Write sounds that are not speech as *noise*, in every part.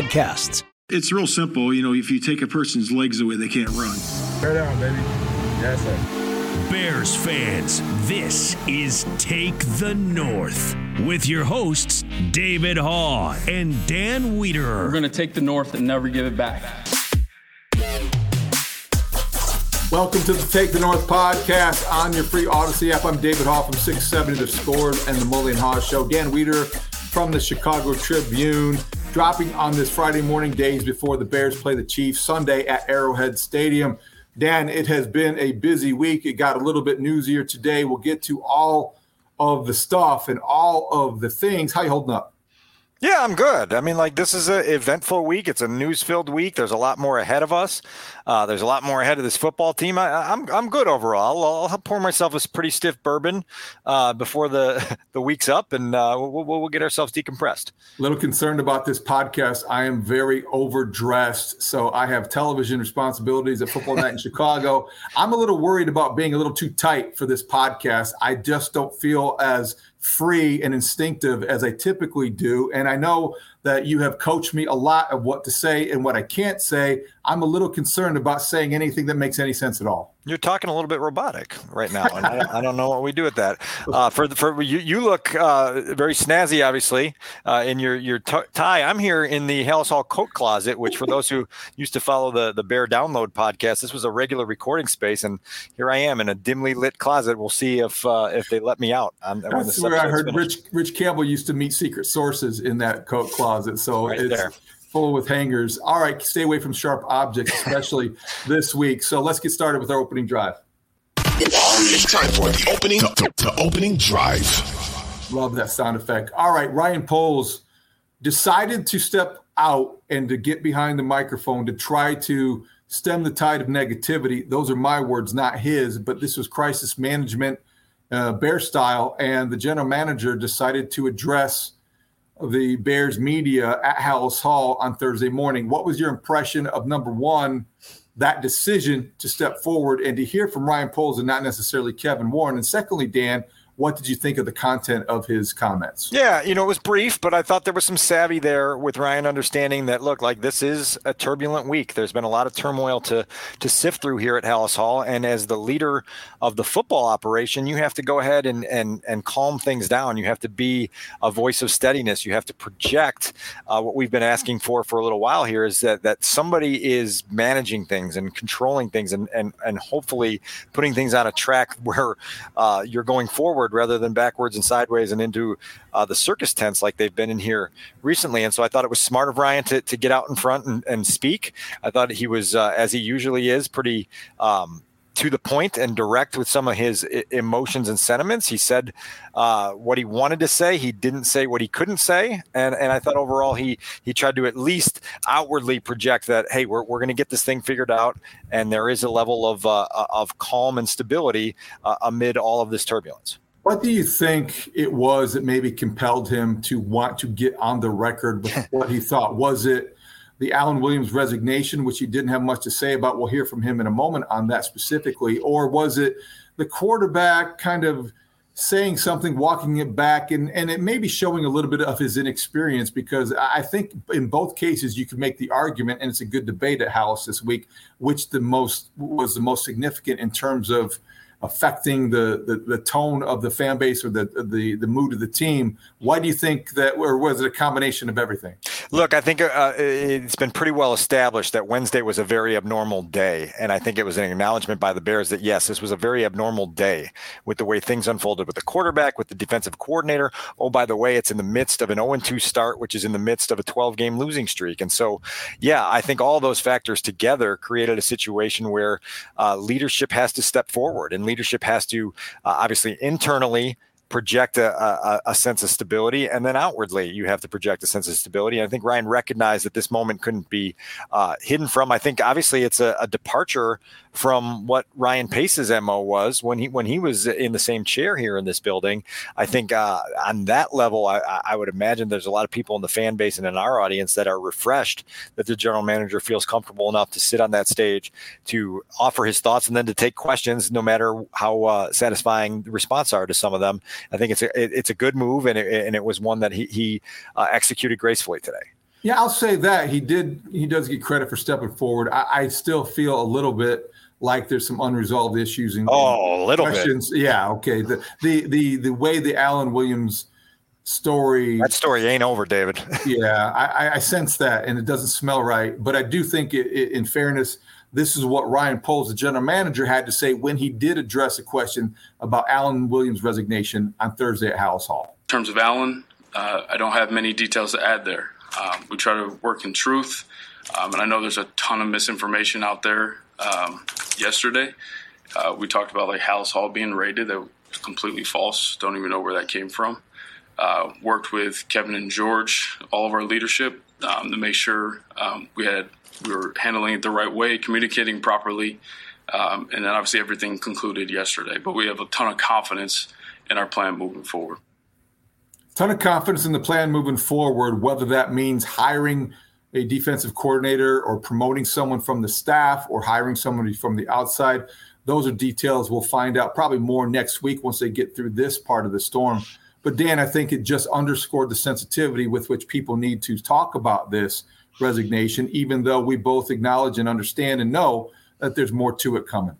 podcasts. It's real simple. You know, if you take a person's legs away, they can't run. Bear down, baby. Yes, sir. Bears fans, this is Take the North with your hosts, David Haugh and Dan Wiederer. We're going to take the North and never give it back. Welcome to the Take the North podcast on your free Audacy app. I'm David Haugh from 670 The Score and the Mully Haugh Show. Dan Wiederer from the Chicago Tribune dropping on this Friday morning, days before the Bears play the Chiefs Sunday at Arrowhead Stadium. Dan, it has been a busy week. It got a little bit newsier today. We'll get to all of the stuff and all of the things. How you holding up? Yeah, I'm good. I mean, like this is an eventful week. It's a news-filled week. There's a lot more ahead of us. Uh, there's a lot more ahead of this football team. I, am I'm, I'm good overall. I'll, I'll, pour myself a pretty stiff bourbon uh, before the *laughs* the week's up, and uh, we'll, we'll get ourselves decompressed. A little concerned about this podcast. I am very overdressed, so I have television responsibilities at Football Night in *laughs* Chicago. I'm a little worried about being a little too tight for this podcast. I just don't feel as free and instinctive as I typically do. And I know that you have coached me a lot of what to say and what I can't say. I'm a little concerned about saying anything that makes any sense at all. You're talking a little bit robotic right now, and I, *laughs* I, don't know what we do with that. Uh, for the, for you, you look uh, very snazzy, obviously, uh, in your your t- tie. I'm here in the Halas Hall coat closet, which for those who used to follow the the Bear Download podcast, this was a regular recording space, and here I am in a dimly lit closet. We'll see if uh, if they let me out. On, That's where I heard finished. Rich Rich Campbell used to meet secret sources in that coat closet. So right it's. There full with hangers. All right, stay away from sharp objects, especially *laughs* this week. So let's get started with our opening drive. It's time for the opening, the, the opening drive. Love that sound effect. All right, Ryan Poles decided to step out and to get behind the microphone to try to stem the tide of negativity. Those are my words, not his, but this was crisis management, uh, bear style. And the general manager decided to address the Bears media at Halas Hall on Thursday morning. What was your impression of number one, that decision to step forward and to hear from Ryan Poles and not necessarily Kevin Warren? And secondly, Dan, what did you think of the content of his comments? Yeah, you know, it was brief, but I thought there was some savvy there with Ryan understanding that look, like this is a turbulent week. There's been a lot of turmoil to to sift through here at Halas Hall, and as the leader of the football operation, you have to go ahead and and and calm things down. You have to be a voice of steadiness. You have to project uh, what we've been asking for for a little while here is that that somebody is managing things and controlling things and and and hopefully putting things on a track *laughs* where uh, you're going forward forward rather than backwards and sideways and into uh, the circus tents like they've been in here recently. And so I thought it was smart of Ryan to, to get out in front and, and speak. I thought he was, uh, as he usually is, pretty. Um, to the point and direct with some of his emotions and sentiments. He said uh, what he wanted to say. He didn't say what he couldn't say, and and I thought overall he he tried to at least outwardly project that hey, we're we're going to get this thing figured out, and there is a level of uh, of calm and stability uh, amid all of this turbulence. What do you think it was that maybe compelled him to want to get on the record *laughs* with what he thought? Was it the Alan Williams resignation, which he didn't have much to say about? We'll hear from him in a moment on that specifically. Or was it the quarterback kind of saying something, walking it back, and, and it may be showing a little bit of his inexperience? Because I think in both cases you can make the argument, and it's a good debate at House this week, which the most was the most significant in terms of – affecting the, the, the tone of the fan base or the, the the mood of the team. Why do you think that, or was it a combination of everything? Look, I think uh, it's been pretty well established that Wednesday was a very abnormal day, and I think it was an acknowledgement by the Bears that yes, this was a very abnormal day with the way things unfolded with the quarterback, with the defensive coordinator. Oh, by the way, it's in the midst of an 0-2 start, which is in the midst of a 12-game losing streak, and so yeah, I think all those factors together created a situation where uh, leadership has to step forward and leadership has to uh, obviously internally project a, a, a, sense of stability, and then outwardly you have to project a sense of stability. And I think Ryan recognized that this moment couldn't be uh, hidden from. I think obviously it's a, a, departure from what Ryan Pace's mo was when he when he was in the same chair here in this building. I think uh, on that level, I, I, would imagine there's a lot of people in the fan base and in our audience that are refreshed that the general manager feels comfortable enough to sit on that stage to offer his thoughts and then to take questions, no matter how uh, satisfying the response are to some of them. I think it's a it, it's a good move, and it, and it was one that he he uh, executed gracefully today. Yeah, I'll say that he did. He does get credit for stepping forward. I, I still feel a little bit like there's some unresolved issues and oh, a little questions. bit. Yeah, okay. The the the the way the Alan Williams story that story ain't over, David. *laughs* yeah, I, I sense that, and it doesn't smell right. But I do think, it, it, in fairness, this is what Ryan Poles, the general manager, had to say when he did address a question about Alan Williams' resignation on Thursday at Halas Hall. In terms of Alan, uh, I don't have many details to add there. Um, we try to work in truth, um, and I know there's a ton of misinformation out there. Um, yesterday, uh, we talked about like Halas Hall being raided. That was completely false. Don't even know where that came from. Uh, worked with Kevin and George, all of our leadership, um, to make sure um, we had we were handling it the right way, communicating properly, um, and then obviously everything concluded yesterday. But we have a ton of confidence in our plan moving forward. Ton of confidence in the plan moving forward, whether that means hiring a defensive coordinator or promoting someone from the staff or hiring somebody from the outside. Those are details we'll find out probably more next week once they get through this part of the storm. But Dan, I think it just underscored the sensitivity with which people need to talk about this resignation, even though we both acknowledge and understand and know that there's more to it coming.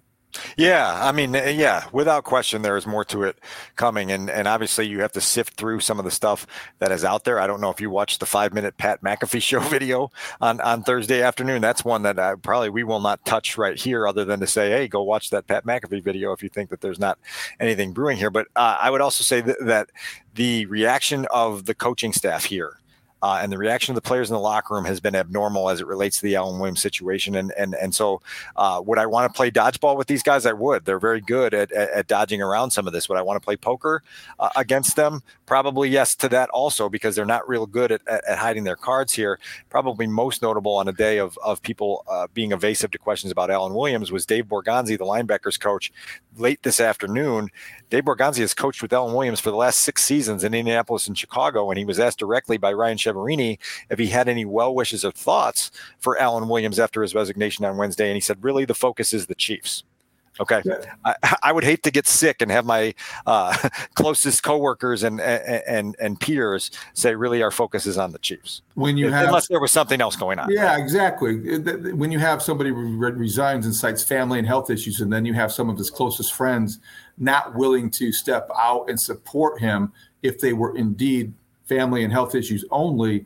Yeah, I mean, eh, yeah, without question, there is more to it coming, and and obviously you have to sift through some of the stuff that is out there. I don't know if you watched the five minute Pat McAfee show *laughs* video on on Thursday afternoon. That's one that I, probably we will not touch right here, other than to say, hey, go watch that Pat McAfee video if you think that there's not anything brewing here. But uh, I would also say th- that the reaction of the coaching staff here uh, and the reaction of the players in the locker room has been abnormal as it relates to the Alan Williams situation. And and and so, uh, would I want to play dodgeball with these guys? I would. They're very good at, at, at dodging around some of this. Would I want to play poker uh, against them? Probably yes to that also because they're not real good at, at, at, hiding their cards here. Probably most notable on a day of of people uh, being evasive to questions about Alan Williams was Dave Borgonzi, the linebackers coach, late this afternoon. Dave Borgonzi has coached with Alan Williams for the last six seasons in Indianapolis and Chicago, and he was asked directly by Ryan Chiaverini if he had any well wishes or thoughts for Alan Williams after his resignation on Wednesday, and he said, "Really, the focus is the Chiefs." Okay, yeah. I, *laughs* I, would hate to get sick and have my uh, *laughs* closest coworkers and, and and peers say, "Really, our focus is on the Chiefs." When you have, unless there was something else going on. Yeah, right? exactly. When you have somebody re- resigns and cites family and health issues, and then you have some of his closest friends not willing to step out and support him if they were indeed family and health issues only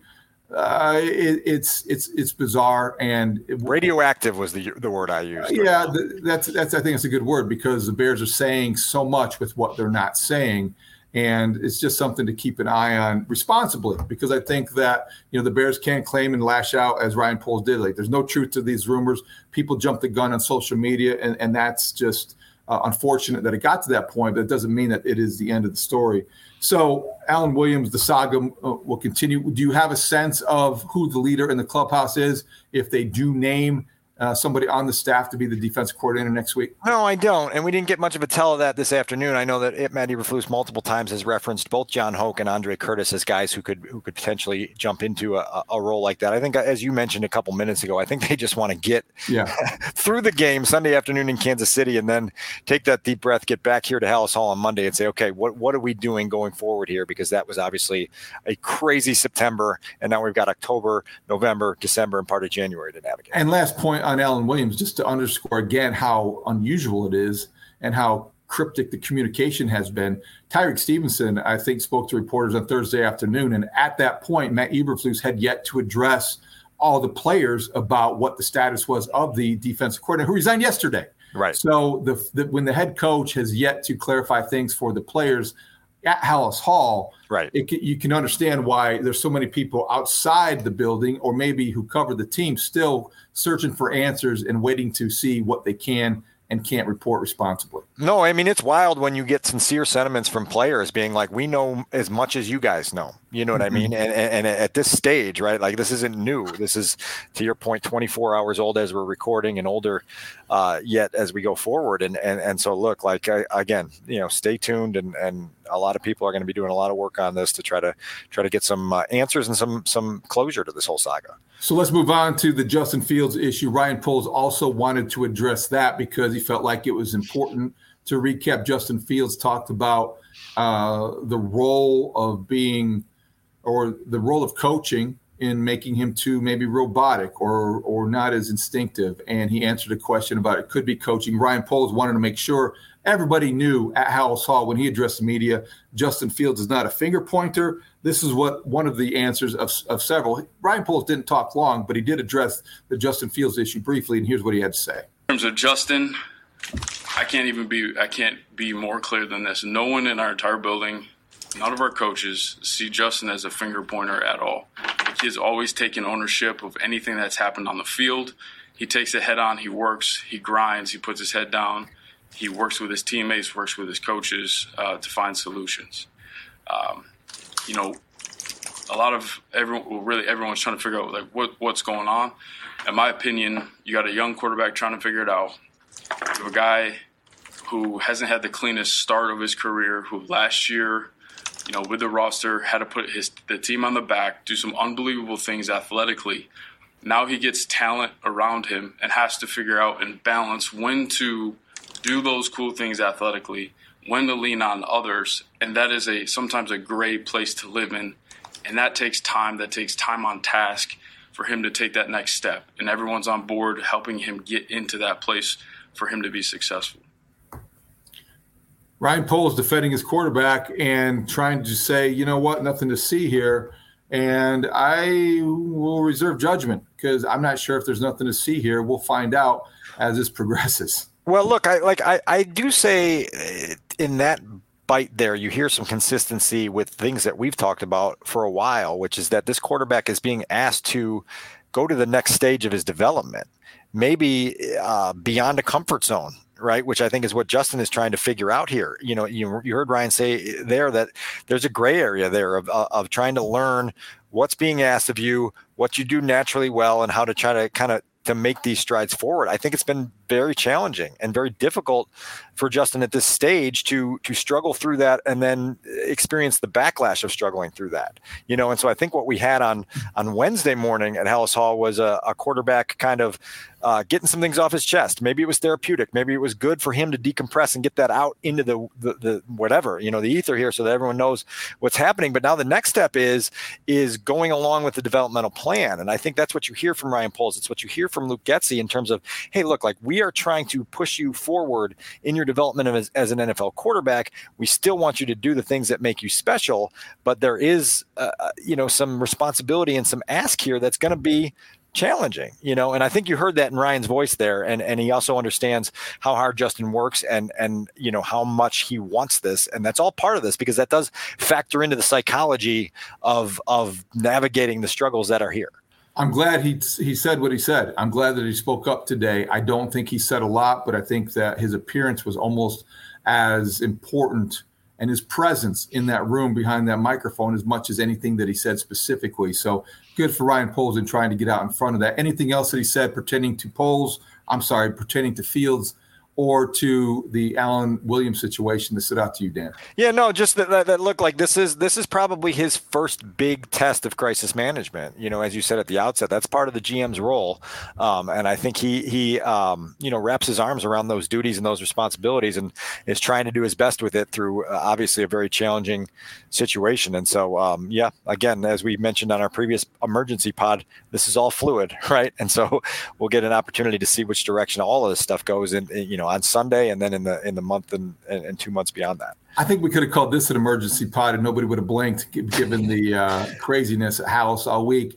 uh, it, it's it's it's bizarre and it, radioactive was the the word I used. Yeah, the, that's that's I think it's a good word because the Bears are saying so much with what they're not saying, and it's just something to keep an eye on responsibly because I think that you know the Bears can't claim and lash out as Ryan Poles did. Like, there's no truth to these rumors. People jump the gun on social media, and and that's just uh, unfortunate that it got to that point. But it doesn't mean that it is the end of the story. So, Alan Williams, the saga uh, will continue. Do you have a sense of who the leader in the clubhouse is if they do name uh, somebody on the staff to be the defense coordinator next week? No, I don't. And we didn't get much of a tell of that this afternoon. I know that it, Matt Eberflus multiple times has referenced both John Hoke and Andre Curtis as guys who could who could potentially jump into a, a role like that. I think, as you mentioned a couple minutes ago, I think they just want to get yeah. *laughs* through the game Sunday afternoon in Kansas City and then take that deep breath, get back here to Halas Hall on Monday and say, okay, what, what are we doing going forward here? Because that was obviously a crazy September. And now we've got October, November, December, and part of January to navigate. And last point on Alan Williams, just to underscore again how unusual it is and how cryptic the communication has been. Tyrique Stevenson, I think, spoke to reporters on Thursday afternoon, and at that point, Matt Eberflus had yet to address all the players about what the status was of the defensive coordinator who resigned yesterday. Right. So the, the when the head coach has yet to clarify things for the players, at Halas Hall, right? It, you can understand why there's so many people outside the building, or maybe who cover the team, still searching for answers and waiting to see what they can and can't report responsibly. No, I mean it's wild when you get sincere sentiments from players being like, "We know as much as you guys know." You know what mm-hmm. I mean? And, and, and at this stage, right? Like this isn't new. This is, to your point, 24 hours old as we're recording, and older uh, yet as we go forward. And and and so look, like I, again, you know, stay tuned, and and a lot of people are going to be doing a lot of work on this to try to try to get some uh, answers and some some closure to this whole saga. So let's move on to the Justin Fields issue. Ryan Poles also wanted to address that because he felt like it was important to recap. Justin Fields talked about uh, the role of being, or the role of coaching in making him too maybe robotic or or not as instinctive. And he answered a question about it could be coaching. Ryan Poles wanted to make sure everybody knew at Halas Hall when he addressed the media, Justin Fields is not a finger pointer. This is what one of the answers of, of several. Ryan Poles didn't talk long, but he did address the Justin Fields issue briefly, and here's what he had to say. In terms of Justin, I can't even be I can't be more clear than this. No one in our entire building, none of our coaches see Justin as a finger pointer at all. The kid's always taken ownership of anything that's happened on the field. He takes it head on, he works, he grinds, he puts his head down he works with his teammates, works with his coaches uh, to find solutions. Um, you know, a lot of everyone, well, really everyone's trying to figure out like what what's going on. In my opinion, you got a young quarterback trying to figure it out. You a guy who hasn't had the cleanest start of his career, who last year, you know, with the roster had to put his the team on the back, do some unbelievable things athletically. Now he gets talent around him and has to figure out and balance when to do those cool things athletically, when to lean on others, and that is a sometimes a great place to live in, and that takes time. That takes time on task for him to take that next step, and everyone's on board helping him get into that place for him to be successful. Ryan Poles defending his quarterback and trying to say, you know what, nothing to see here. And I will reserve judgment because I'm not sure if there's nothing to see here. We'll find out as this *laughs* progresses. Well, look, I like I, I do say uh, in that bite there, you hear some consistency with things that we've talked about for a while, which is that this quarterback is being asked to go to the next stage of his development, maybe uh, beyond a comfort zone. Right, which I think is what Justin is trying to figure out here. You know, you, you heard Ryan say there that there's a gray area there of, of trying to learn what's being asked of you, what you do naturally well, and how to try to kind of to make these strides forward. I think it's been very challenging and very difficult for Justin at this stage to to struggle through that and then experience the backlash of struggling through that. You know, and so I think what we had on on Wednesday morning at Halas Hall was a, a quarterback kind of uh, getting some things off his chest. Maybe it was therapeutic. Maybe it was good for him to decompress and get that out into the, the, the whatever you know the ether here, so that everyone knows what's happening. But now the next step is is going along with the developmental plan, and I think that's what you hear from Ryan Poles. It's what you hear from Luke Getsy in terms of, hey, look, like we are trying to push you forward in your development as, as an NFL quarterback. We still want you to do the things that make you special, but there is, uh, uh you know, some responsibility and some ask here that's going to be challenging, you know, and I think you heard that in Ryan's voice there. And, and he also understands how hard Justin works and, and, you know, how much he wants this. And that's all part of this because that does factor into the psychology of, of navigating the struggles that are here. I'm glad he he said what he said. I'm glad that he spoke up today. I don't think he said a lot, but I think that his appearance was almost as important and his presence in that room behind that microphone as much as anything that he said specifically. So good for Ryan Poles in trying to get out in front of that. Anything else that he said pertaining to Poles, I'm sorry, pertaining to Fields, or to the Alan Williams situation that stood out to you, Dan? Yeah, no, just that, that, that look like this is this is probably his first big test of crisis management. You know, as you said at the outset, that's part of the GM's role, um, and I think he he um, you know wraps his arms around those duties and those responsibilities, and is trying to do his best with it through uh, obviously a very challenging situation. And so, um, yeah, again, as we mentioned on our previous emergency pod, this is all fluid, *laughs* right? And so we'll get an opportunity to see which direction all of this stuff goes in, you know know on Sunday and then in the in the month and, and, and two months beyond that. I think we could have called this an emergency pod and nobody would have blinked given the uh, craziness at House all week.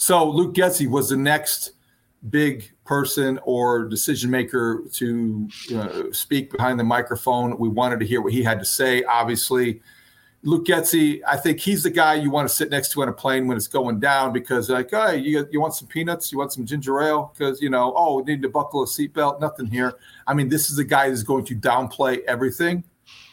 So Luke Getsy was the next big person or decision maker to uh, speak behind the microphone. We wanted to hear what he had to say. Obviously, Luke Getsy, I think he's the guy you want to sit next to on a plane when it's going down because, like, hey, you, you want some peanuts? You want some ginger ale? Because, you know, oh, we need to buckle a seatbelt? Nothing here. I mean, this is the guy that's going to downplay everything.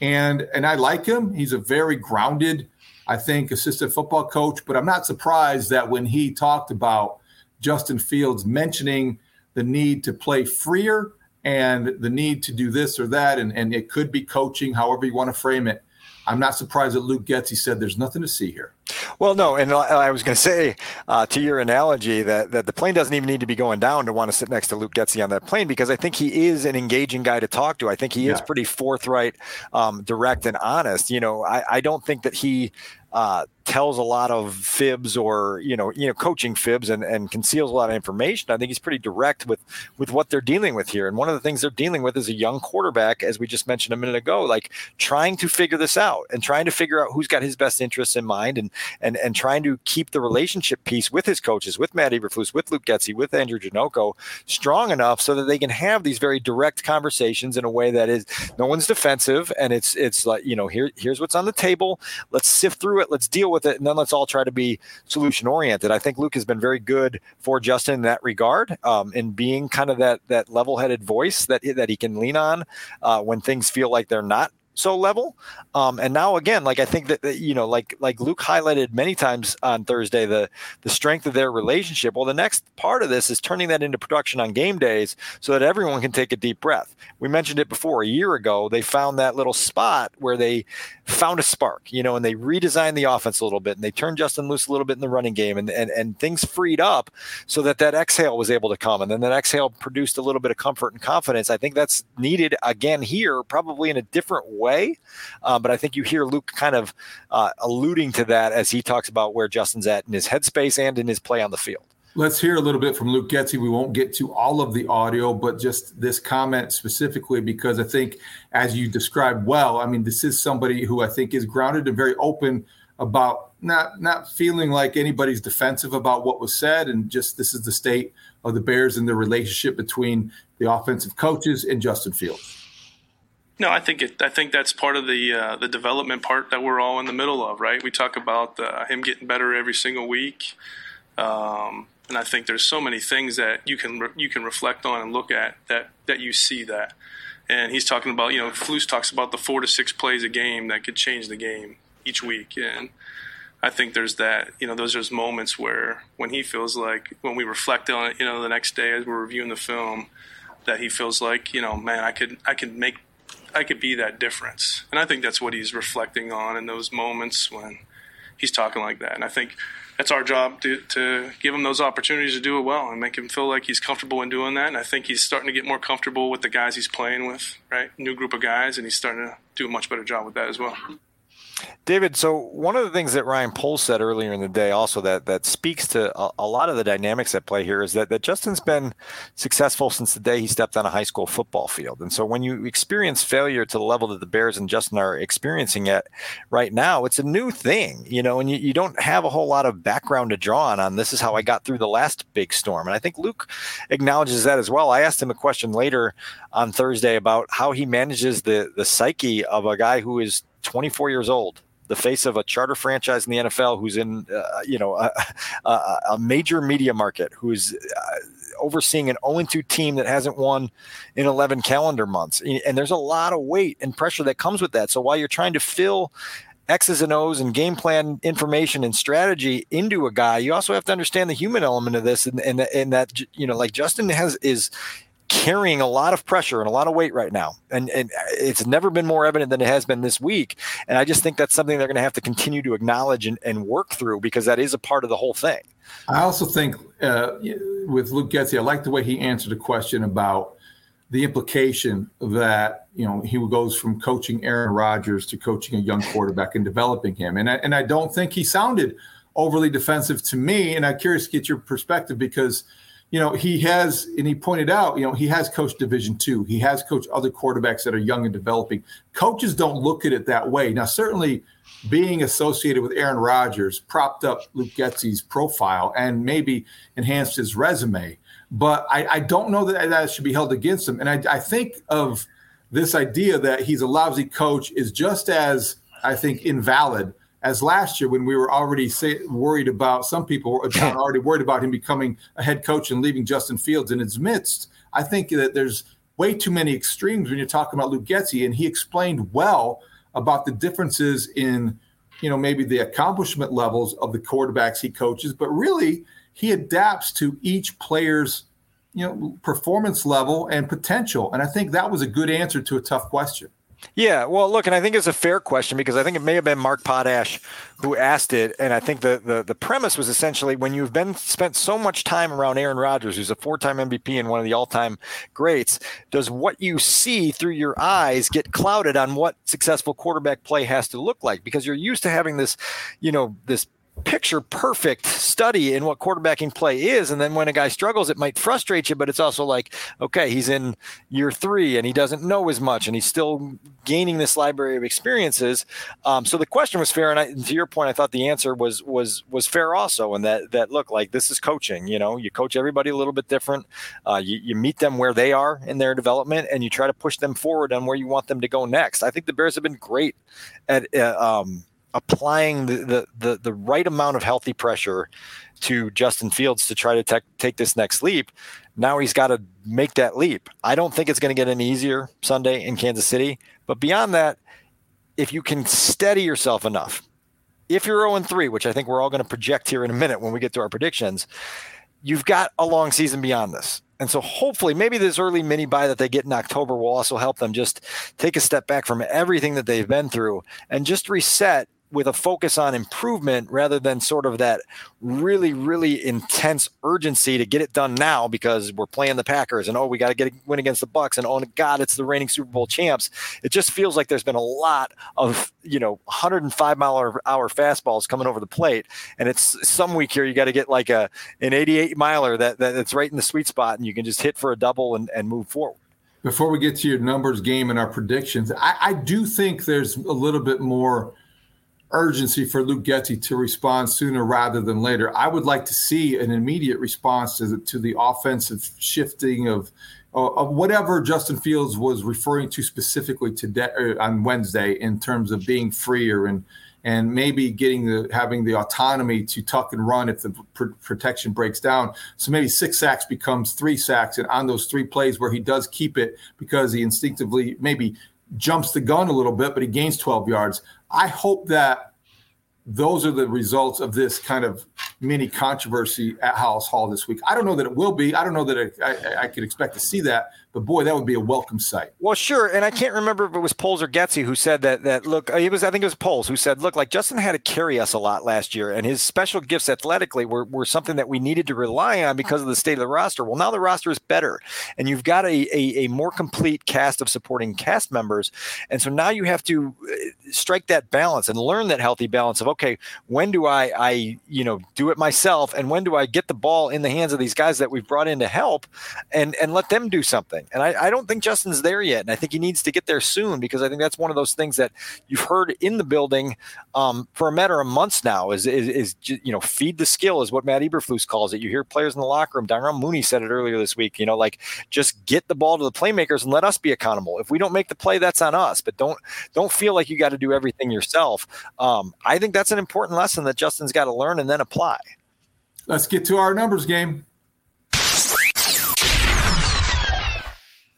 And and I like him. He's a very grounded I think, assistant football coach. But I'm not surprised that when he talked about Justin Fields mentioning the need to play freer and the need to do this or that, and, and it could be coaching, however you want to frame it. I'm not surprised that Luke Getsy said there's nothing to see here. Well, no, and I was going to say uh, to your analogy that, that the plane doesn't even need to be going down to want to sit next to Luke Getsy on that plane because I think he is an engaging guy to talk to. I think he yeah. is pretty forthright, um, direct, and honest. You know, I, I don't think that he uh, tells a lot of fibs or you know you know coaching fibs and, and conceals a lot of information. I think he's pretty direct with with what they're dealing with here. And one of the things they're dealing with is a young quarterback, as we just mentioned a minute ago, like trying to figure this out and trying to figure out who's got his best interests in mind and and and trying to keep the relationship piece with his coaches, with Matt Eberflus, with Luke Getsy, with Andrew Janocko, strong enough so that they can have these very direct conversations in a way that is no one's defensive and it's it's like you know here here's what's on the table. Let's sift through it. Let's deal with it, and then let's all try to be solution oriented. I think Luke has been very good for Justin in that regard, um, in being kind of that that level headed voice that that he can lean on uh, when things feel like they're not so level. Um, and now again, like I think that, that, you know, like like Luke highlighted many times on Thursday, the the strength of their relationship. Well, the next part of this is turning that into production on game days so that everyone can take a deep breath. We mentioned it before a year ago. They found that little spot where they found a spark, you know, and they redesigned the offense a little bit and they turned Justin loose a little bit in the running game and and, and things freed up so that that exhale was able to come and then that exhale produced a little bit of comfort and confidence. I think that's needed again here, probably in a different way way. Um, but I think you hear Luke kind of uh, alluding to that as he talks about where Justin's at in his headspace and in his play on the field. Let's hear a little bit from Luke Getsy. We won't get to all of the audio, but just this comment specifically, because I think, as you described well, I mean, this is somebody who I think is grounded and very open about not not feeling like anybody's defensive about what was said, and just this is the state of the Bears and the relationship between the offensive coaches and Justin Fields. No, I think it. I think that's part of the uh, the development part that we're all in the middle of, right? We talk about uh, him getting better every single week, um, and I think there's so many things that you can re- you can reflect on and look at that that you see that. And he's talking about, you know, Flus talks about the four to six plays a game that could change the game each week, and I think there's that. You know, those are those moments where when he feels like when we reflect on it, you know, the next day as we're reviewing the film, that he feels like, you know, man, I could I could make I could be that difference. And I think that's what he's reflecting on in those moments when he's talking like that. And I think that's our job to, to give him those opportunities to do it well and make him feel like he's comfortable in doing that. And I think he's starting to get more comfortable with the guys he's playing with, right? New group of guys, and he's starting to do a much better job with that as well. David, so one of the things that Ryan Poles said earlier in the day, also that that speaks to a, a, lot of the dynamics at play here, is that that Justin's been successful since the day he stepped on a high school football field. And so when you experience failure to the level that the Bears and Justin are experiencing it right now, it's a new thing, you know, and you, you don't have a whole lot of background to draw on. On this is how I got through the last big storm, and I think Luke acknowledges that as well. I asked him a question later on Thursday about how he manages the the psyche of a guy who is 24 years old the face of a charter franchise in the NFL, who's in, uh, you know, a, a, a, major media market, who's uh, overseeing an 0-2 team that hasn't won in 11 calendar months. And there's a lot of weight and pressure that comes with that. So while you're trying to fill X's and O's and game plan information and strategy into a guy, you also have to understand the human element of this, and and, and that you know, like Justin has is carrying a lot of pressure and a lot of weight right now. And, and it's never been more evident than it has been this week. And I just think that's something they're going to have to continue to acknowledge and, and work through because that is a part of the whole thing. I also think uh, with Luke Getsy, I like the way he answered a question about the implication that you know he goes from coaching Aaron Rodgers to coaching a young quarterback and developing him. And I, and I don't think he sounded overly defensive to me. And I'm curious to get your perspective because – you know, he has, and he pointed out, you know, he has coached Division two. He has coached other quarterbacks that are young and developing. Coaches don't look at it that way. Now, certainly, being associated with Aaron Rodgers propped up Luke Getsy's profile and maybe enhanced his resume. But I, I don't know that that should be held against him. And I, I think of this idea that he's a lousy coach is just as I think invalid as last year when we were already say, worried about some people were already worried about him becoming a head coach and leaving Justin Fields in its midst. I think that there's way too many extremes when you're talking about Luke Getsy, and he explained well about the differences in, you know, maybe the accomplishment levels of the quarterbacks he coaches, but really he adapts to each player's, you know, performance level and potential. And I think that was a good answer to a tough question. Yeah, well, look, and I think it's a fair question because I think it may have been Mark Potash who asked it, and I think the the, the premise was essentially when you've been spent so much time around Aaron Rodgers, who's a four-time MVP and one of the all-time greats, does what you see through your eyes get clouded on what successful quarterback play has to look like? Because you're used to having this, you know, this picture perfect study in what quarterbacking play is. And then when a guy struggles, it might frustrate you, but it's also like, okay, he's in year three and he doesn't know as much and he's still gaining this library of experiences. Um, so the question was fair. And, I, to your point, I thought the answer was, was, was fair also. And that, that look like this is coaching, you know, you coach everybody a little bit different. Uh, you, you meet them where they are in their development and you try to push them forward on where you want them to go next. I think the Bears have been great at, uh, um, applying the, the, the, the, right amount of healthy pressure to Justin Fields to try to te- take this next leap. Now he's got to make that leap. I don't think it's going to get any easier Sunday in Kansas City. But beyond that, if you can steady yourself enough, if you're 0 3, which I think we're all going to project here in a minute when we get to our predictions, you've got a long season beyond this. And so hopefully, maybe this early mini bye that they get in October will also help them just take a step back from everything that they've been through and just reset with a focus on improvement rather than sort of that really really intense urgency to get it done now because we're playing the Packers and oh we got to get a win against the Bucs and oh god it's the reigning Super Bowl champs. It just feels like there's been a lot of you know 105 mile per hour fastballs coming over the plate. And it's some week here you got to get like a an 88 miler that, that that's right in the sweet spot and you can just hit for a double and, and move forward. Before we get to your numbers game and our predictions I, I do think there's a little bit more urgency for Luke Getsy to respond sooner rather than later. I would like to see an immediate response to the, to the offensive shifting of, uh, of whatever Justin Fields was referring to specifically today uh, on Wednesday in terms of being freer and and maybe getting the having the autonomy to tuck and run if the pr- protection breaks down. So maybe six sacks becomes three sacks, and on those three plays where he does keep it because he instinctively maybe jumps the gun a little bit, but he gains 12 yards. I hope that those are the results of this kind of mini controversy at Halas Hall this week. I don't know that it will be. I don't know that it, I, I could expect to see that, but boy, that would be a welcome sight. Well, sure, and I can't remember if it was Poles or Getsy who said that. That look, it was I think it was Poles who said, look, like Justin had to carry us a lot last year, and his special gifts athletically were, were something that we needed to rely on because of the state of the roster. Well, now the roster is better, and you've got a, a, a more complete cast of supporting cast members, and so now you have to uh, strike that balance and learn that healthy balance of okay, when do I I you know do it myself, and when do I get the ball in the hands of these guys that we've brought in to help, and and let them do something. And I, I don't think Justin's there yet. And I think he needs to get there soon because I think that's one of those things that you've heard in the building um, for a matter of months now is, is, is, you know, feed the skill is what Matt Eberflus calls it. You hear players in the locker room. Darnell Mooney said it earlier this week, you know, like just get the ball to the playmakers and let us be accountable. If we don't make the play, that's on us. But don't, don't feel like you got to do everything yourself. Um, I think that's an important lesson that Justin's got to learn and then apply. Let's get to our numbers game.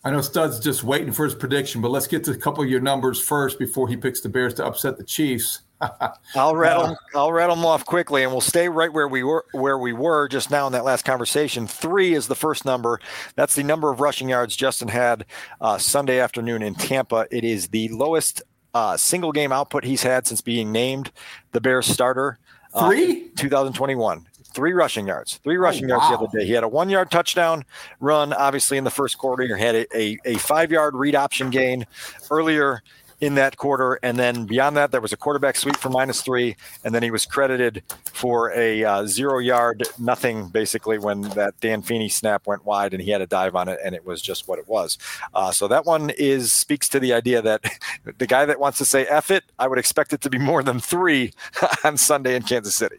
I know Stud's just waiting for his prediction, but let's get to a couple of your numbers first before he picks the Bears to upset the Chiefs. *laughs* I'll rattle I'll rattle them off quickly, and we'll stay right where we were where we were just now in that last conversation. Three is the first number. That's the number of rushing yards Justin had uh, Sunday afternoon in Tampa. It is the lowest uh, single game output he's had since being named the Bears starter. Uh, Three, 2021 three rushing yards, three rushing oh, yards the other day. He had a one yard touchdown run, obviously, in the first quarter. He had a, a, a five yard read option gain earlier in that quarter. And then beyond that, there was a quarterback sweep for minus three. And then he was credited for a uh, zero yard, nothing basically when that Dan Feeney snap went wide and he had a dive on it. And it was just what it was. Uh, so that one is speaks to the idea that *laughs* the guy that wants to say F it, I would expect it to be more than three *laughs* on Sunday in Kansas City.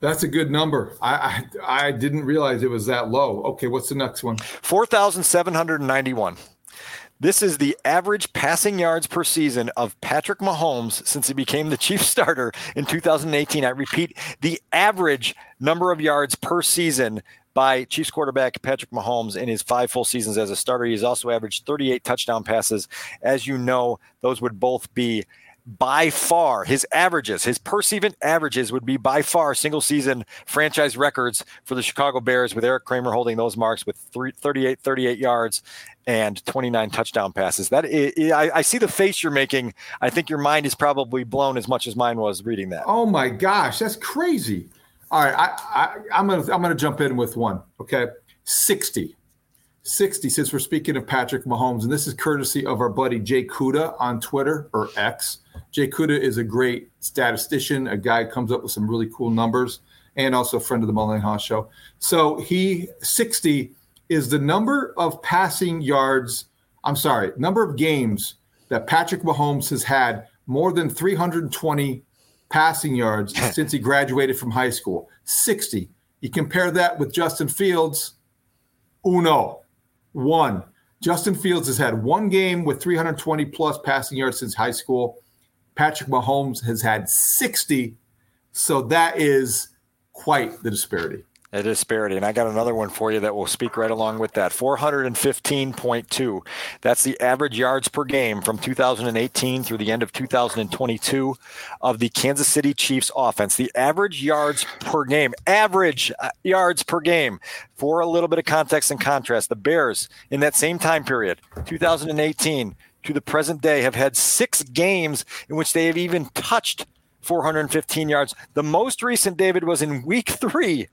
That's a good number. I, I, I didn't realize it was that low. Okay, what's the next one? Four thousand seven hundred ninety-one. This is the average passing yards per season of Patrick Mahomes since he became the chief starter in 2018. I repeat, the average number of yards per season by Chiefs quarterback Patrick Mahomes in his five full seasons as a starter. He's also averaged 38 touchdown passes. As you know, those would both be by far his averages, his per averages would be by far single season franchise records for the Chicago Bears with Erik Kramer holding those marks with three, 38, 38 yards and 29 touchdown passes. That is, I, I see the face you're making. I think your mind is probably blown as much as mine was reading that. Oh my gosh, that's crazy. All right, I, I, I'm gonna I'm gonna jump in with one. Okay, 60. 60 since we're speaking of Patrick Mahomes, and this is courtesy of our buddy Jay Kuda on Twitter or X. Jay Kuda is a great statistician, a guy comes up with some really cool numbers, and also a friend of the Mullen Haugh show. So he 60 is the number of passing yards. I'm sorry, number of games that Patrick Mahomes has had more than 320 passing yards *laughs* since he graduated from high school. 60. You compare that with Justin Fields, uno. One. Justin Fields has had one game with 320 plus passing yards since high school. Patrick Mahomes has had 60. So that is quite the disparity a disparity. And I got another one for you that will speak right along with that 415.2. That's the average yards per game from 2018 through the end of 2022 of the Kansas City Chiefs offense. The average yards per game, average uh, yards per game. For a little bit of context and contrast, the Bears in that same time period, 2018 to the present day, have had six games in which they have even touched 415 yards. The most recent, David, was in week three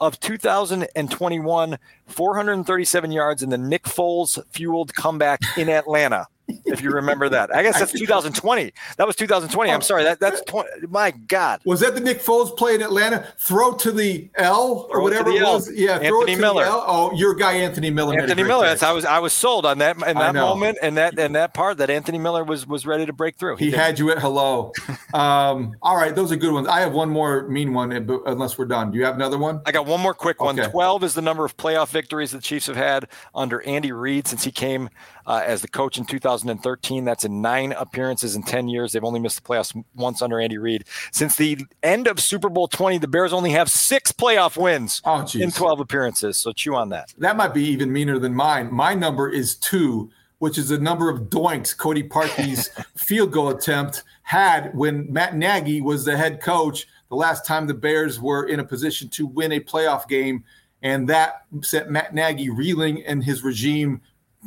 of 2021, 437 yards in the Nick Foles fueled comeback in Atlanta if you remember that. I guess that's 2020. That was 2020. I'm sorry. That that's 20. My God. Was that the Nick Foles play in Atlanta? Throw to the L or throw whatever it was. Yeah, Anthony Miller. Oh, your guy Anthony Miller. Anthony Miller. That's I was I was sold on that in that moment and that and that part that Anthony Miller was was ready to break through. He, he had you at hello. *laughs* um, all right, those are good ones. I have one more mean one, unless we're done. Do you have another one? I got one more quick one. Okay. 12 is the number of playoff victories the Chiefs have had under Andy Reid since he came uh, as the coach in 2013. That's in nine appearances in 10 years. They've only missed the playoffs once under Andy Reid. Since the end of Super Bowl 20, the Bears only have six playoff wins oh, in 12 appearances. So chew on that. That might be even meaner than mine. My number is two, which is the number of doinks Cody Parkey's *laughs* field goal attempt had when Matt Nagy was the head coach the last time the Bears were in a position to win a playoff game. And that sent Matt Nagy reeling and his regime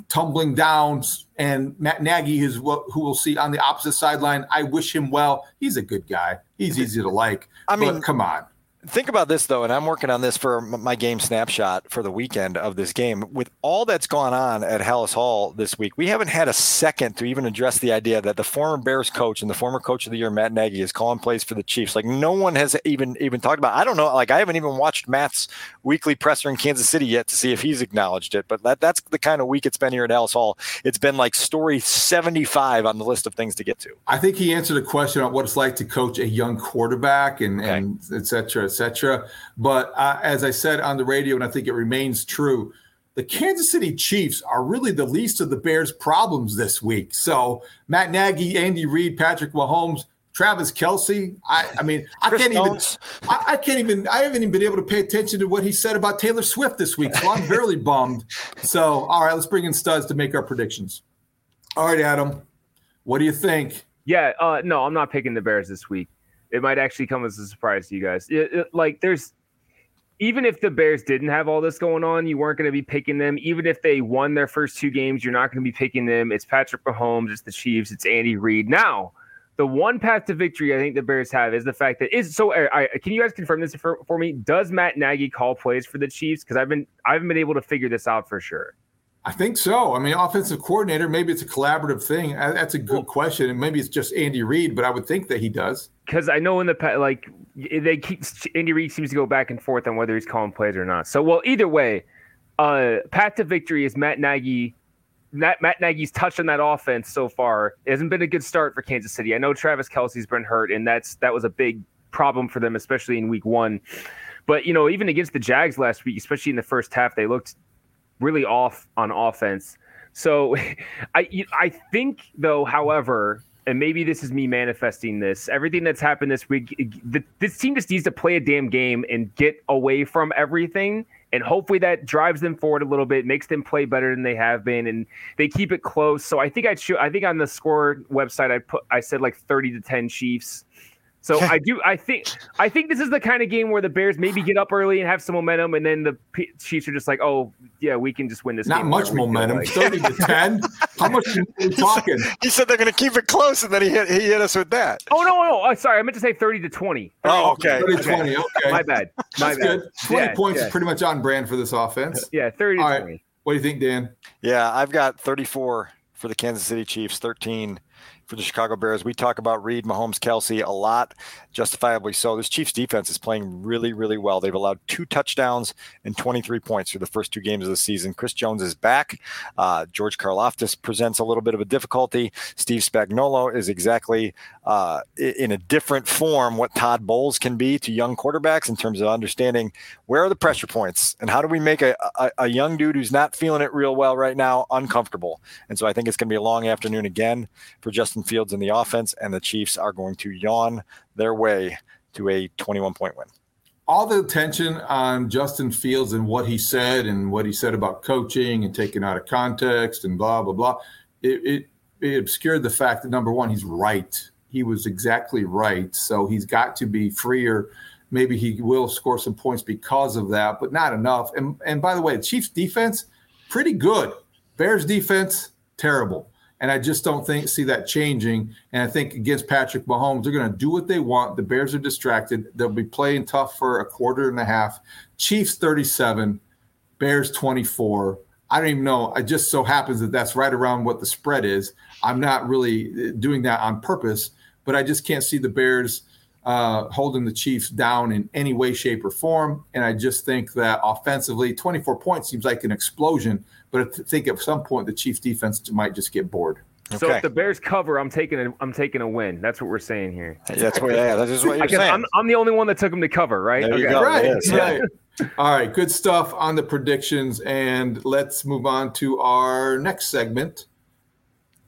tumbling down. And Matt Nagy is what who we'll see on the opposite sideline. I wish him well. He's a good guy. He's easy to like. I mean, come on. Think about this though, and I'm working on this for my game snapshot for the weekend of this game. With all that's gone on at Halas Hall this week, we haven't had a second to even address the idea that the former Bears coach and the former coach of the year, Matt Nagy, is calling plays for the Chiefs. Like no one has even even talked about. I don't know. Like I haven't even watched Matt's weekly presser in Kansas City yet to see if he's acknowledged it. But that that's the kind of week it's been here at Halas Hall. It's been like story 75 on the list of things to get to. I think he answered a question on what it's like to coach a young quarterback and okay. and et cetera, et cetera. But uh, as I said on the radio, and I think it remains true, the Kansas City Chiefs are really the least of the Bears' problems this week. So Matt Nagy, Andy Reid, Patrick Mahomes, Travis Kelce. I, I mean, I Chris can't Jones. even. I, I can't even. I haven't even been able to pay attention to what he said about Taylor Swift this week. So I'm *laughs* barely bummed. So all right, let's bring in studs to make our predictions. All right, Adam, what do you think? Yeah, uh, no, I'm not picking the Bears this week. It might actually come as a surprise to you guys. It- it- like, there's even if the Bears didn't have all this going on, you weren't going to be picking them. Even if they won their first two games, you're not going to be picking them. It's Patrick Mahomes, it's the Chiefs, it's Andy Reid. Now, the one path to victory I think the Bears have is the fact that is so. I, I- can you guys confirm this for, for me? Does Matt Nagy call plays for the Chiefs? Because I've been I haven't been able to figure this out for sure. I think so. I mean, offensive coordinator. Maybe it's a collaborative thing. That's a good question, and maybe it's just Andy Reid, but I would think that he does. because I know in the past, like they keep Andy Reid seems to go back and forth on whether he's calling plays or not. So, well, either way, uh, path to victory is Matt Nagy. Matt, Matt Nagy's touched on that offense so far. It hasn't been a good start for Kansas City. I know Travis Kelce's been hurt, and that's that was a big problem for them, especially in Week One. But you know, even against the Jags last week, especially in the first half, they looked really off on offense. So *laughs* I I think though, however, and maybe this is me manifesting this, everything that's happened this week, the, this team just needs to play a damn game and get away from everything. And hopefully that drives them forward a little bit, makes them play better than they have been, and they keep it close. So I think I'd should. I think on the score website, I put I said like thirty to ten Chiefs. So I do. I think. I think this is the kind of game where the Bears maybe get up early and have some momentum, and then the P- Chiefs are just like, "Oh, yeah, we can just win this." Not game much whenever we feel momentum. like." Thirty to *laughs* ten. How much are we *laughs* talking? He said they're going to keep it close, and then he hit, he hit us with that. Oh no, no, oh, sorry, I meant to say thirty to twenty. Oh, okay. 30 20. Okay. My bad. My That's bad. good. 20 Yeah, points yeah. is pretty much on brand for this offense. *laughs* Yeah, thirty to All right. twenty. What do you think, Dan? Yeah, I've got 34 for the Kansas City Chiefs, 13 for the Chicago Bears. We talk about Reid, Mahomes, Kelce a lot, justifiably so. This Chiefs defense is playing really, really well. They've allowed two touchdowns and 23 points through the first two games of the season. Chris Jones is back. Uh, George Karlaftis presents a little bit of a difficulty. Steve Spagnuolo is exactly uh, in a different form what Todd Bowles can be to young quarterbacks in terms of understanding where are the pressure points and how do we make a, a, a young dude who's not feeling it real well right now uncomfortable. And so I think it's going to be a long afternoon again for Justin Fields in the offense, and the Chiefs are going to yawn their way to a 21 point win. All the attention on Justin Fields and what he said and what he said about coaching and taking out of context and blah blah blah. It, it it obscured the fact that number one, he's right. He was exactly right. So he's got to be freer. Maybe he will score some points because of that, but not enough. And and by the way, the Chiefs defense, pretty good. Bears defense, terrible. And I just don't think see that changing. And I think against Patrick Mahomes, they're going to do what they want. The Bears are distracted. They'll be playing tough for a quarter and a half. Chiefs 37, Bears 24. I don't even know. It just so happens that that's right around what the spread is. I'm not really uh, doing that on purpose, but I just can't see the Bears uh, holding the Chiefs down in any way, shape, or form. And I just think that offensively, 24 points seems like an explosion. But I think at some point the Chiefs defense might just get bored. So if the Bears cover, I'm taking a I'm taking a win. That's what we're saying here. That's what- yeah, that is what you're I guess saying. I'm, I'm the only one that took them to cover, right? There you Okay. go. Right, It is, yeah. right. All right, good stuff on the predictions. And let's move on to our next segment.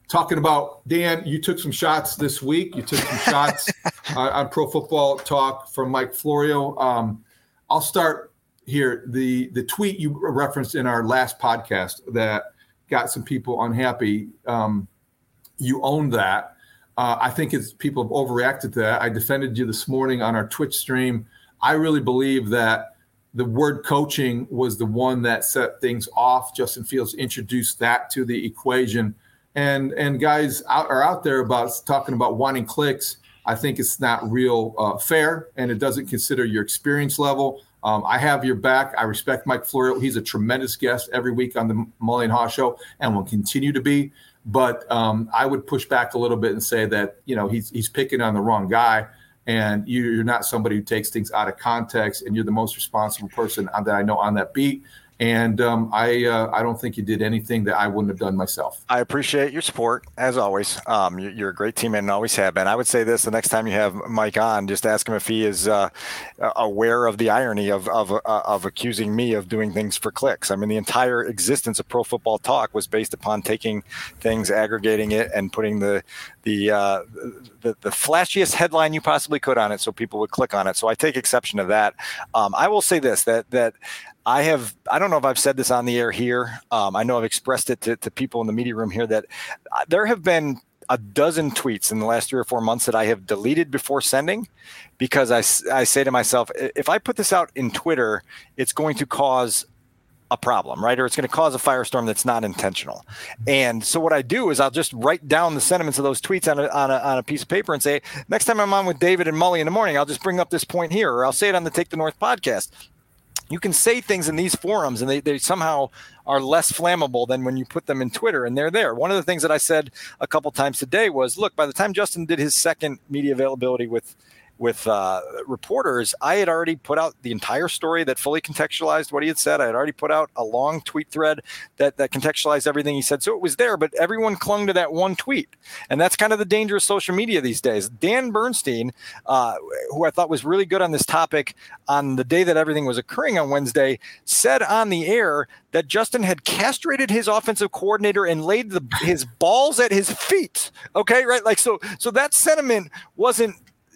Talking about Dan, you took some shots this week. You took some shots *laughs* uh, on Pro Football Talk from Mike Florio. Um, I'll start here. The the tweet you referenced in our last podcast that got some people unhappy. Um, you own that. Uh, I think it's people have overreacted to that. I defended you this morning on our Twitch stream. I really believe that the word coaching was the one that set things off. Justin Fields introduced that to the equation, and and guys out, are out there about talking about wanting clicks. I think it's not real uh, fair, and it doesn't consider your experience level. Um, I have your back. I respect Mike Florio. He's a tremendous guest every week on the Mully and Haugh Show, and will continue to be. But um, I would push back a little bit and say that you know he's he's picking on the wrong guy, and you- you're not somebody who takes things out of context, and you're the most responsible person that I know on that beat. And um, I uh, I don't think you did anything that I wouldn't have done myself. I appreciate your support as always. Um, you're, a great teammate and always have been. I would say this: the next time you have Mike on, just ask him if he is uh, aware of the irony of of uh, of accusing me of doing things for clicks. I mean, the entire existence of Pro Football Talk was based upon taking things, aggregating it, and putting the the, uh, the the flashiest headline you possibly could on it, so people would click on it. So I take exception to that. Um, I will say this: that that I have, I don't know if I've said this on the air here. Um, I know I've expressed it to, to people in the media room here that uh, there have been a dozen tweets in the last three or four months that I have deleted before sending because I, I say to myself, if I put this out in Twitter, it's going to cause a problem, right? Or it's going to cause a firestorm that's not intentional. And so what I do is I'll just write down the sentiments of those tweets on a, on a, on a piece of paper and say, next time I'm on with David and Mully in the morning, I'll just bring up this point here, or I'll say it on the Take the North podcast. You can say things in these forums and they, they somehow are less flammable than when you put them in Twitter and they're there. One of the things that I said a couple times today was, look, by the time Justin did his second media availability with with uh, reporters, I had already put out the entire story that fully contextualized what he had said. I had already put out a long tweet thread that that contextualized everything he said. So it was there, but everyone clung to that one tweet, and that's kind of the danger of social media these days. Dan Bernstein, uh, who I thought was really good on this topic on the day that everything was occurring on Wednesday, said on the air that Justin had castrated his offensive coordinator and laid the, his balls at his feet. Okay, right? Like so. So that sentiment wasn't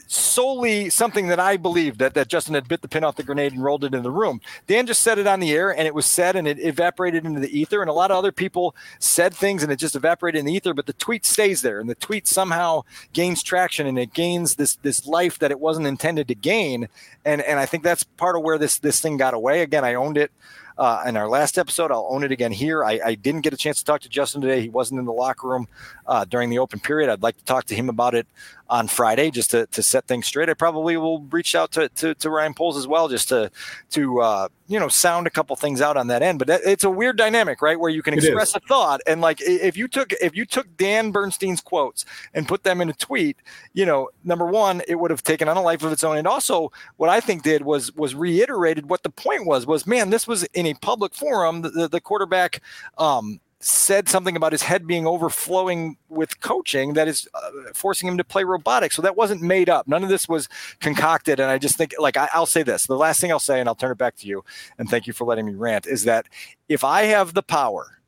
solely something that I believed that, that Justin had bit the pin off the grenade and rolled it in the room. Dan just said it on the air and it was said and it evaporated into the ether. And a lot of other people said things and it just evaporated in the ether, but the tweet stays there and the tweet somehow gains traction and it gains this this life that it wasn't intended to gain. And and I think that's part of where this this thing got away. Again, I owned it uh, in our last episode. I'll own it again here. I, I, didn't get a chance to talk to Justin today. He wasn't in the locker room uh, during the open period. I'd like to talk to him about it on Friday just to, to set things straight. I probably will reach out to, to, to Ryan Poles as well just to to uh, you know sound a couple things out on that end. But that, it's a weird dynamic, right, where you can express a thought and like if you took if you took Dan Bernstein's quotes and put them in a tweet, you know, number one, it would have taken on a life of its own, and also what I think did was was reiterated what the point was was man, this was in a public forum. The, the, quarterback. Um, said something about his head being overflowing with coaching that is uh, forcing him to play robotics. So that wasn't made up. None of this was concocted. And I just think, like, I, will say this the last thing I'll say, and I'll turn it back to you, and thank you for letting me rant, is that if I have the power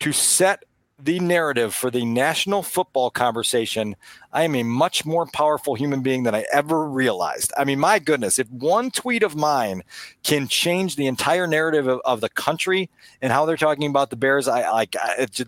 to set the narrative for the national football conversation, I am a much more powerful human being than I ever realized. I mean, my goodness, if one tweet of mine can change the entire narrative of, of the country and how they're talking about the Bears, I like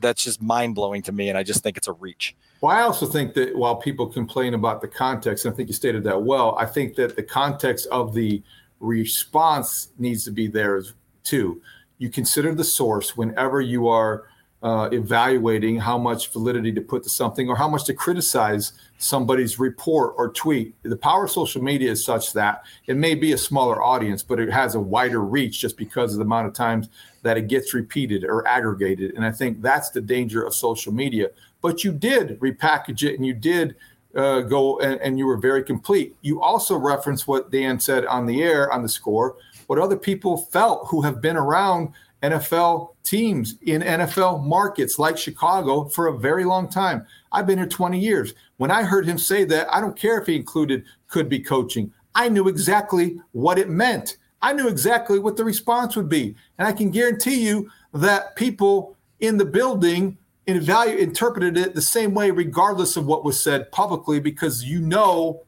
that's just mind blowing to me, and I just think it's a reach. Well, I also think that while people complain about the context, and I think you stated that well, I think that the context of the response needs to be there too. You consider the source whenever you are uh, evaluating how much validity to put to something or how much to criticize somebody's report or tweet. The power of social media is such that it may be a smaller audience, but it has a wider reach just because of the amount of times that it gets repeated or aggregated. And I think that's the danger of social media. But you did repackage it and you did uh, go and, and you were very complete. You also referenced what Dan said on the air on the score, what other people felt who have been around NFL teams in NFL markets like Chicago for a very long time. I've been here 20 years. When I heard him say that, I don't care if he included could be coaching. I knew exactly what it meant. I knew exactly what the response would be. And I can guarantee you that people in the building in value interpreted it the same way, regardless of what was said publicly, because you know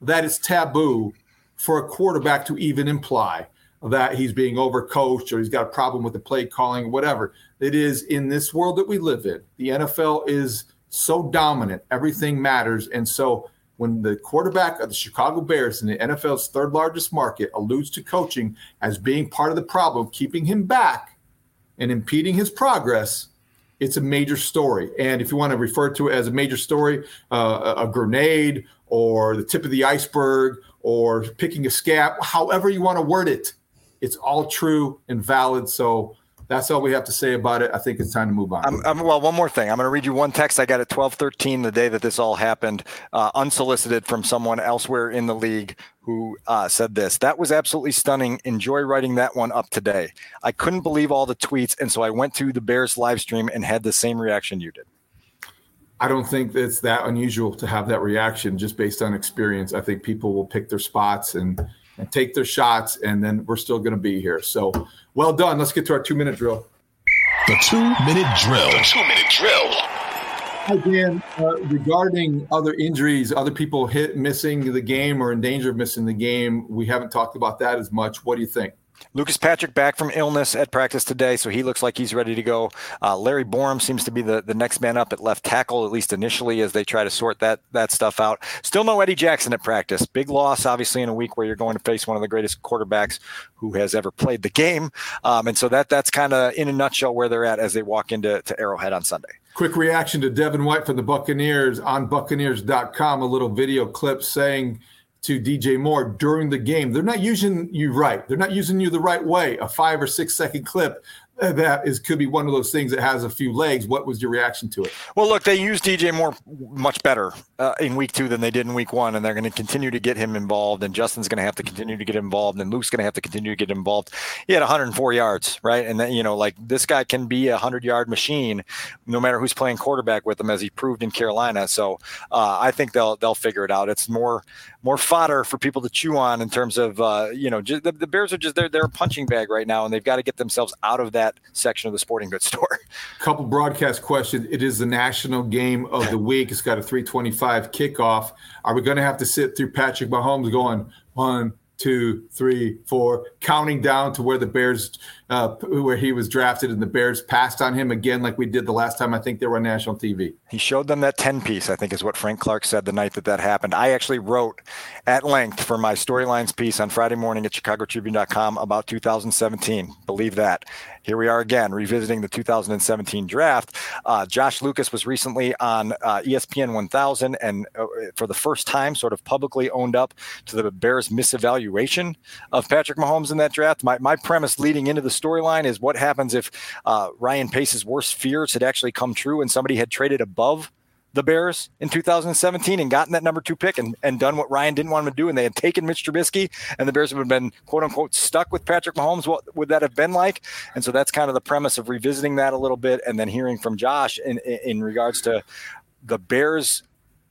that it's taboo for a quarterback to even imply that he's being overcoached or he's got a problem with the play calling, or whatever. It is in this world that we live in. The NFL is so dominant, everything matters. And so when the quarterback of the Chicago Bears in the NFL's third largest market alludes to coaching as being part of the problem, keeping him back and impeding his progress, it's a major story. And if you want to refer to it as a major story, uh, a grenade or the tip of the iceberg or picking a scab, however you want to word it, it's all true and valid. So that's all we have to say about it. I think it's time to move on. I'm, I'm, well, one more thing. I'm going to read you one text I got at 12:13 the day that this all happened, uh, unsolicited from someone elsewhere in the league who uh, said this. That was absolutely stunning. Enjoy writing that one up today. I couldn't believe all the tweets, and so I went to the Bears live stream and had the same reaction you did. I don't think it's that unusual to have that reaction just based on experience. I think people will pick their spots and and take their shots, and then we're still going to be here. So well done. Let's get to our two minute drill. The two minute drill. The two minute drill. Hi, Dan. Uh, regarding other injuries, other people hit missing the game or in danger of missing the game, we haven't talked about that as much. What do you think? Lucas Patrick back from illness at practice today, so he looks like he's ready to go. Uh, Larry Borom seems to be the, the next man up at left tackle, at least initially, as they try to sort that that stuff out. Still no Eddie Jackson at practice. Big loss, obviously, in a week where you're going to face one of the greatest quarterbacks who has ever played the game, um, and so that that's kind of in a nutshell where they're at as they walk into to Arrowhead on Sunday. Quick reaction to Devin White from the Buccaneers on Buccaneers.com. A little video clip saying to DJ Moore during the game. They're not using you right. They're not using you the right way. A five or six second clip that is could be one of those things that has a few legs. What was your reaction to it? Well, look, they used DJ Moore much better uh, in week two than they did in week one, and they're going to continue to get him involved. And Justin's going to have to continue to get involved, and Luke's going to have to continue to get involved. He had 104 yards, right? And then you know, like this guy can be a hundred yard machine, no matter who's playing quarterback with him, as he proved in Carolina. So uh, I think they'll they'll figure it out. It's more more fodder for people to chew on in terms of uh, you know just, the, the Bears are just they're they're a punching bag right now, and they've got to get themselves out of that section of the sporting goods *laughs* store. Couple broadcast questions. It is the national game of the week. It's got a 325 kickoff. Are we going to have to sit through Patrick Mahomes going one, two, three, four, counting down to where the Bears, uh, where he was drafted, and the Bears passed on him again, like we did the last time I think they were on national TV. He showed them that 10 piece, I think is what Frank Clark said the night that that happened. I actually wrote at length for my storylines piece on Friday morning at chicagotribune.com about 2017. Believe that. Here we are again, revisiting the 2017 draft. Uh, Josh Lucas was recently on uh, ESPN 1000 and uh, for the first time sort of publicly owned up to the Bears' misevaluation of Patrick Mahomes in that draft. My, my premise leading into the storyline is what happens if uh, Ryan Pace's worst fears had actually come true and somebody had traded above the Bears in 2017 and gotten that number two pick and, and done what Ryan didn't want him to do, and they had taken Mitch Trubisky, and the Bears would have been quote unquote stuck with Patrick Mahomes, what would that have been like? And so that's kind of the premise of revisiting that a little bit, and then hearing from Josh in in regards to the Bears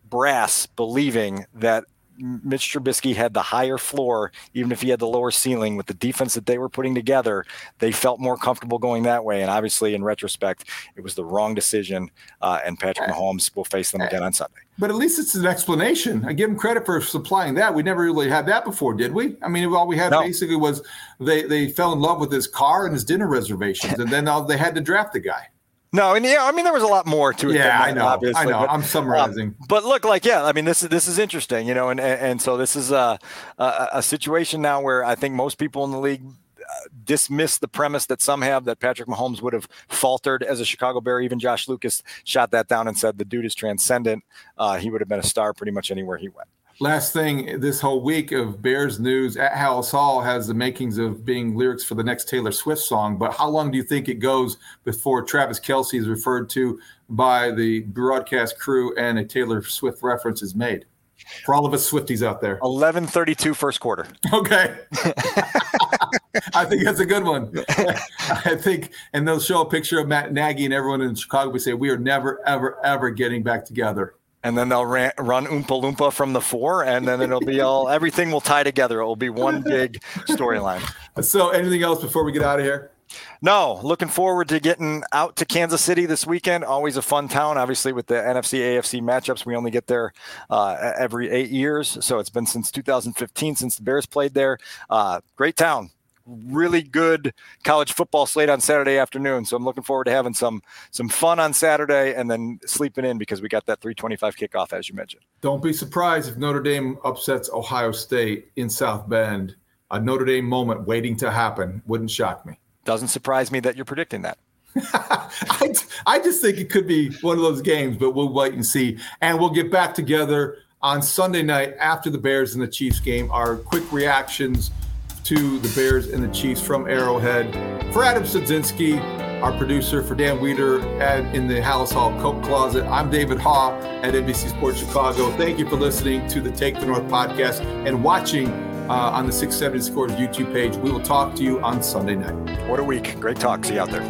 brass believing that Mitch Trubisky had the higher floor, even if he had the lower ceiling with the defense that they were putting together, they felt more comfortable going that way. And obviously, in retrospect, it was the wrong decision. Uh, and Patrick Mahomes will face them again on Sunday. But at least it's an explanation. I give him credit for supplying that. We never really had that before, did we? I mean, all we had no. basically was they they fell in love with his car and his dinner reservations, and then all, they had to draft the guy. No, and yeah, I mean there was a lot more to it. Yeah, I know. Obviously, I know. But, I'm summarizing. Um, but look, like, yeah, I mean this is this is interesting, you know, and and, and so this is a, a, a situation now where I think most people in the league uh, dismiss the premise that some have that Patrick Mahomes would have faltered as a Chicago Bear. Even Josh Lucas shot that down and said the dude is transcendent. Uh, he would have been a star pretty much anywhere he went. Last thing, this whole week of Bears news at Halas Hall has the makings of being lyrics for the next Taylor Swift song. But how long do you think it goes before Travis Kelce is referred to by the broadcast crew and a Taylor Swift reference is made? For all of us Swifties out there, 11:32 first quarter. *laughs* Okay, I think that's a good one. I think, and they'll show a picture of Matt Nagy and everyone in Chicago. We say we are never, ever, ever getting back together and then they'll ran, run Oompa Loompa from the four, and then it'll be all *laughs* everything will tie together. It will be one big storyline. *laughs* So, anything else before we get out of here? No, looking forward to getting out to Kansas City this weekend. Always a fun town. Obviously, with the NFC AFC matchups, we only get there uh, every eight years, so it's been since 2015 since the Bears played there. Uh, great town really good college football slate on Saturday afternoon. So I'm looking forward to having some some fun on Saturday and then sleeping in because we got that 325 kickoff as you mentioned. Don't be surprised if Notre Dame upsets Ohio State in South Bend. A Notre Dame moment waiting to happen wouldn't shock me. Doesn't surprise me that you're predicting that. *laughs* I, I just think it could be one of those games, but we'll wait and see. And we'll get back together on Sunday night after the Bears and the Chiefs game. Our quick reactions to the Bears and the Chiefs from Arrowhead. For Adam Sadzinski, our producer, for Dan Weeder at in the Halas Hall Coat Closet, I'm David Haugh at NBC Sports Chicago. Thank you for listening to the Take the North podcast and watching uh, on the 670 Scores YouTube page. We will talk to you on Sunday night. What a week. Great talk. See you out there.